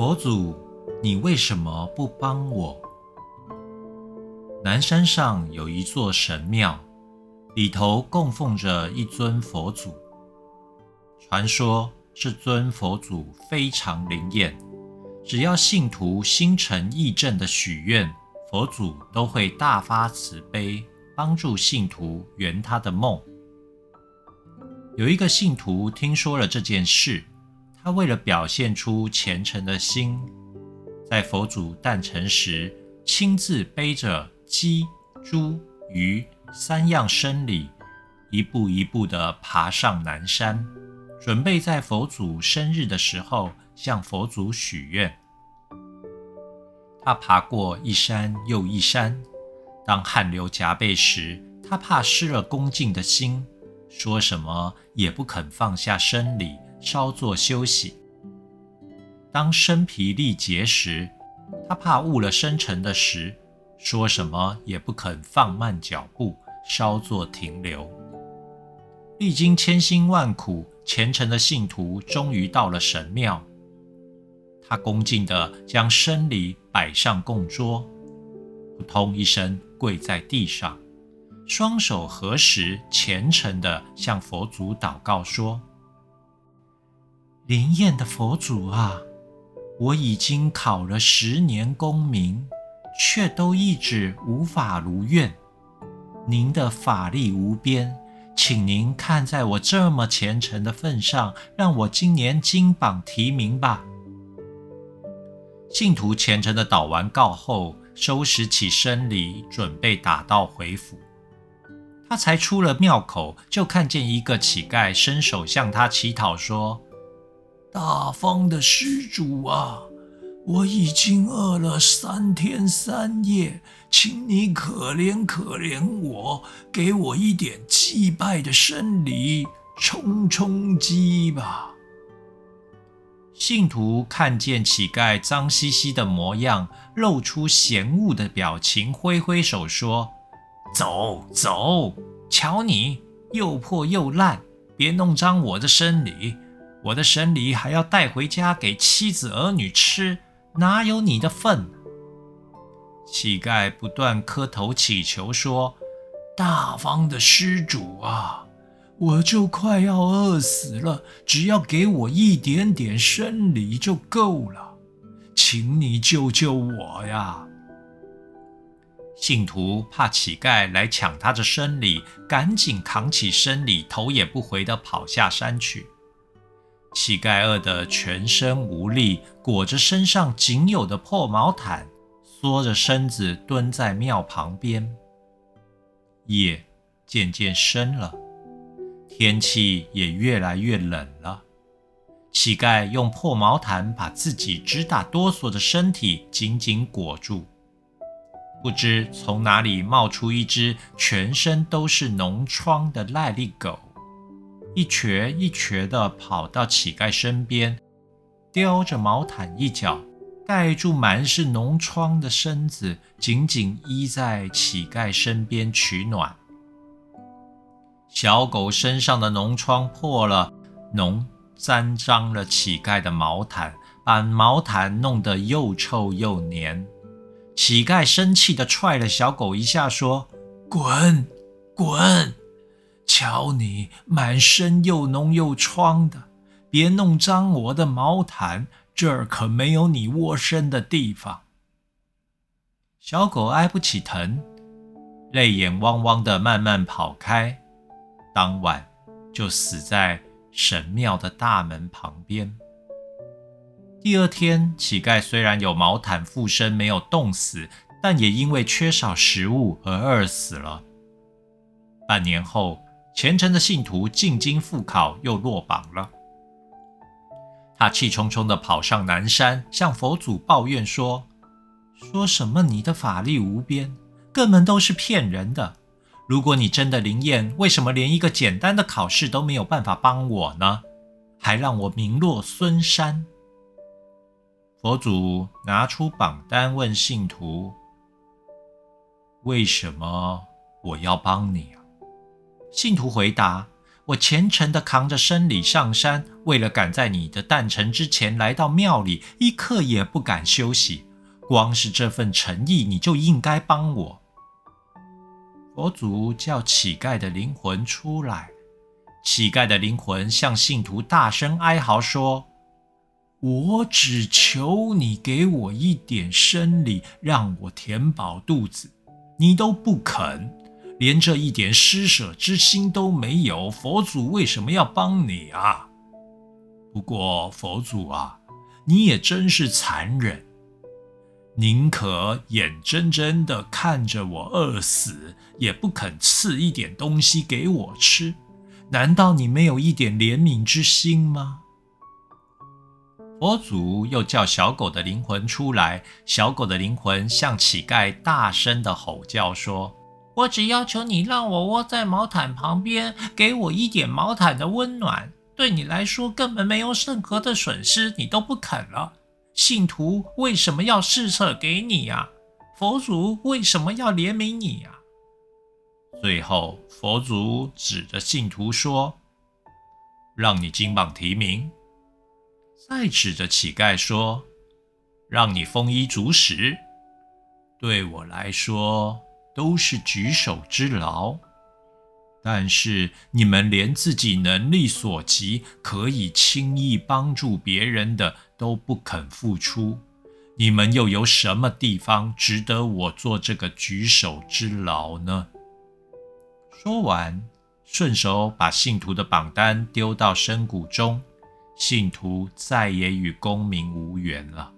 佛祖，你为什么不帮我？南山上有一座神庙，里头供奉着一尊佛祖。传说这尊佛祖非常灵验，只要信徒心诚意正的许愿，佛祖都会大发慈悲，帮助信徒圆他的梦。有一个信徒听说了这件事，他为了表现出虔诚的心，在佛祖诞辰时，亲自背着鸡、猪、鱼三样生礼，一步一步地爬上南山，准备在佛祖生日的时候向佛祖许愿。他爬过一山又一山，当汗流浃背时，他怕失了恭敬的心。说什么也不肯放下生理，稍作休息。当身疲力竭时，他怕误了生辰的时，说什么也不肯放慢脚步，稍作停留。历经千辛万苦，虔诚的信徒终于到了神庙。他恭敬地将生礼摆上供桌，扑通一声跪在地上。双手合十，虔诚地向佛祖祷告说：“灵验的佛祖啊，我已经考了十年功名，却都一直无法如愿。您的法力无边，请您看在我这么虔诚的份上，让我今年金榜题名吧。”信徒虔诚的祷完告后，收拾起生礼，准备打道回府。他才出了庙口，就看见一个乞丐伸手向他乞讨，说：“大方的施主啊，我已经饿了三天三夜，请你可怜可怜我，给我一点祭拜的生礼，充充饥吧。”信徒看见乞丐脏兮兮的模样，露出嫌恶的表情，挥挥手说。走走，瞧你又破又烂，别弄脏我的生礼。我的生礼还要带回家给妻子儿女吃，哪有你的份？乞丐不断磕头祈求说：“大方的施主啊，我就快要饿死了，只要给我一点点生梨就够了，请你救救我呀！”信徒怕乞丐来抢他的生梨，赶紧扛起生梨，头也不回地跑下山去。乞丐饿得全身无力，裹着身上仅有的破毛毯，缩着身子蹲在庙旁边。夜渐渐深了，天气也越来越冷了。乞丐用破毛毯把自己直打哆嗦的身体紧紧裹住。不知从哪里冒出一只全身都是脓疮的癞痢狗，一瘸一瘸地跑到乞丐身边，叼着毛毯一角，盖住满是脓疮的身子，紧紧依在乞丐身边取暖。小狗身上的脓疮破了，脓沾脏了乞丐的毛毯，把毛毯弄得又臭又黏。乞丐生气地踹了小狗一下，说：“滚，滚！瞧你满身又脓又疮的，别弄脏我的毛毯，这儿可没有你窝身的地方。”小狗挨不起疼，泪眼汪汪地慢慢跑开，当晚就死在神庙的大门旁边。第二天，乞丐虽然有毛毯附身，没有冻死，但也因为缺少食物而饿死了。半年后，虔诚的信徒进京复考，又落榜了。他气冲冲地跑上南山，向佛祖抱怨说：“说什么你的法力无边，根本都是骗人的。如果你真的灵验，为什么连一个简单的考试都没有办法帮我呢？还让我名落孙山？”佛祖拿出榜单问信徒：“为什么我要帮你？”信徒回答：“我虔诚地扛着生礼上山，为了赶在你的诞辰之前来到庙里，一刻也不敢休息。光是这份诚意，你就应该帮我。佛祖叫乞丐的灵魂出来，乞丐的灵魂向信徒大声哀嚎说：“我只求你给我一点生礼，让我填饱肚子，你都不肯。”连这一点施舍之心都没有，佛祖为什么要帮你啊？不过佛祖啊，你也真是残忍，宁可眼睁睁地看着我饿死，也不肯赐一点东西给我吃。难道你没有一点怜悯之心吗？佛祖又叫小狗的灵魂出来，小狗的灵魂向乞丐大声地吼叫说。我只要求你让我窝在毛毯旁边，给我一点毛毯的温暖。对你来说根本没有任何的损失，你都不肯了。信徒为什么要施舍给你呀？佛祖为什么要怜悯你呀？最后，佛祖指着信徒说：“让你金榜题名。”再指着乞丐说：“让你丰衣足食。”对我来说。都是举手之劳，但是你们连自己能力所及可以轻易帮助别人的都不肯付出，你们又有什么地方值得我做这个举手之劳呢？说完，顺手把信徒的榜单丢到深谷中，信徒再也与功名无缘了。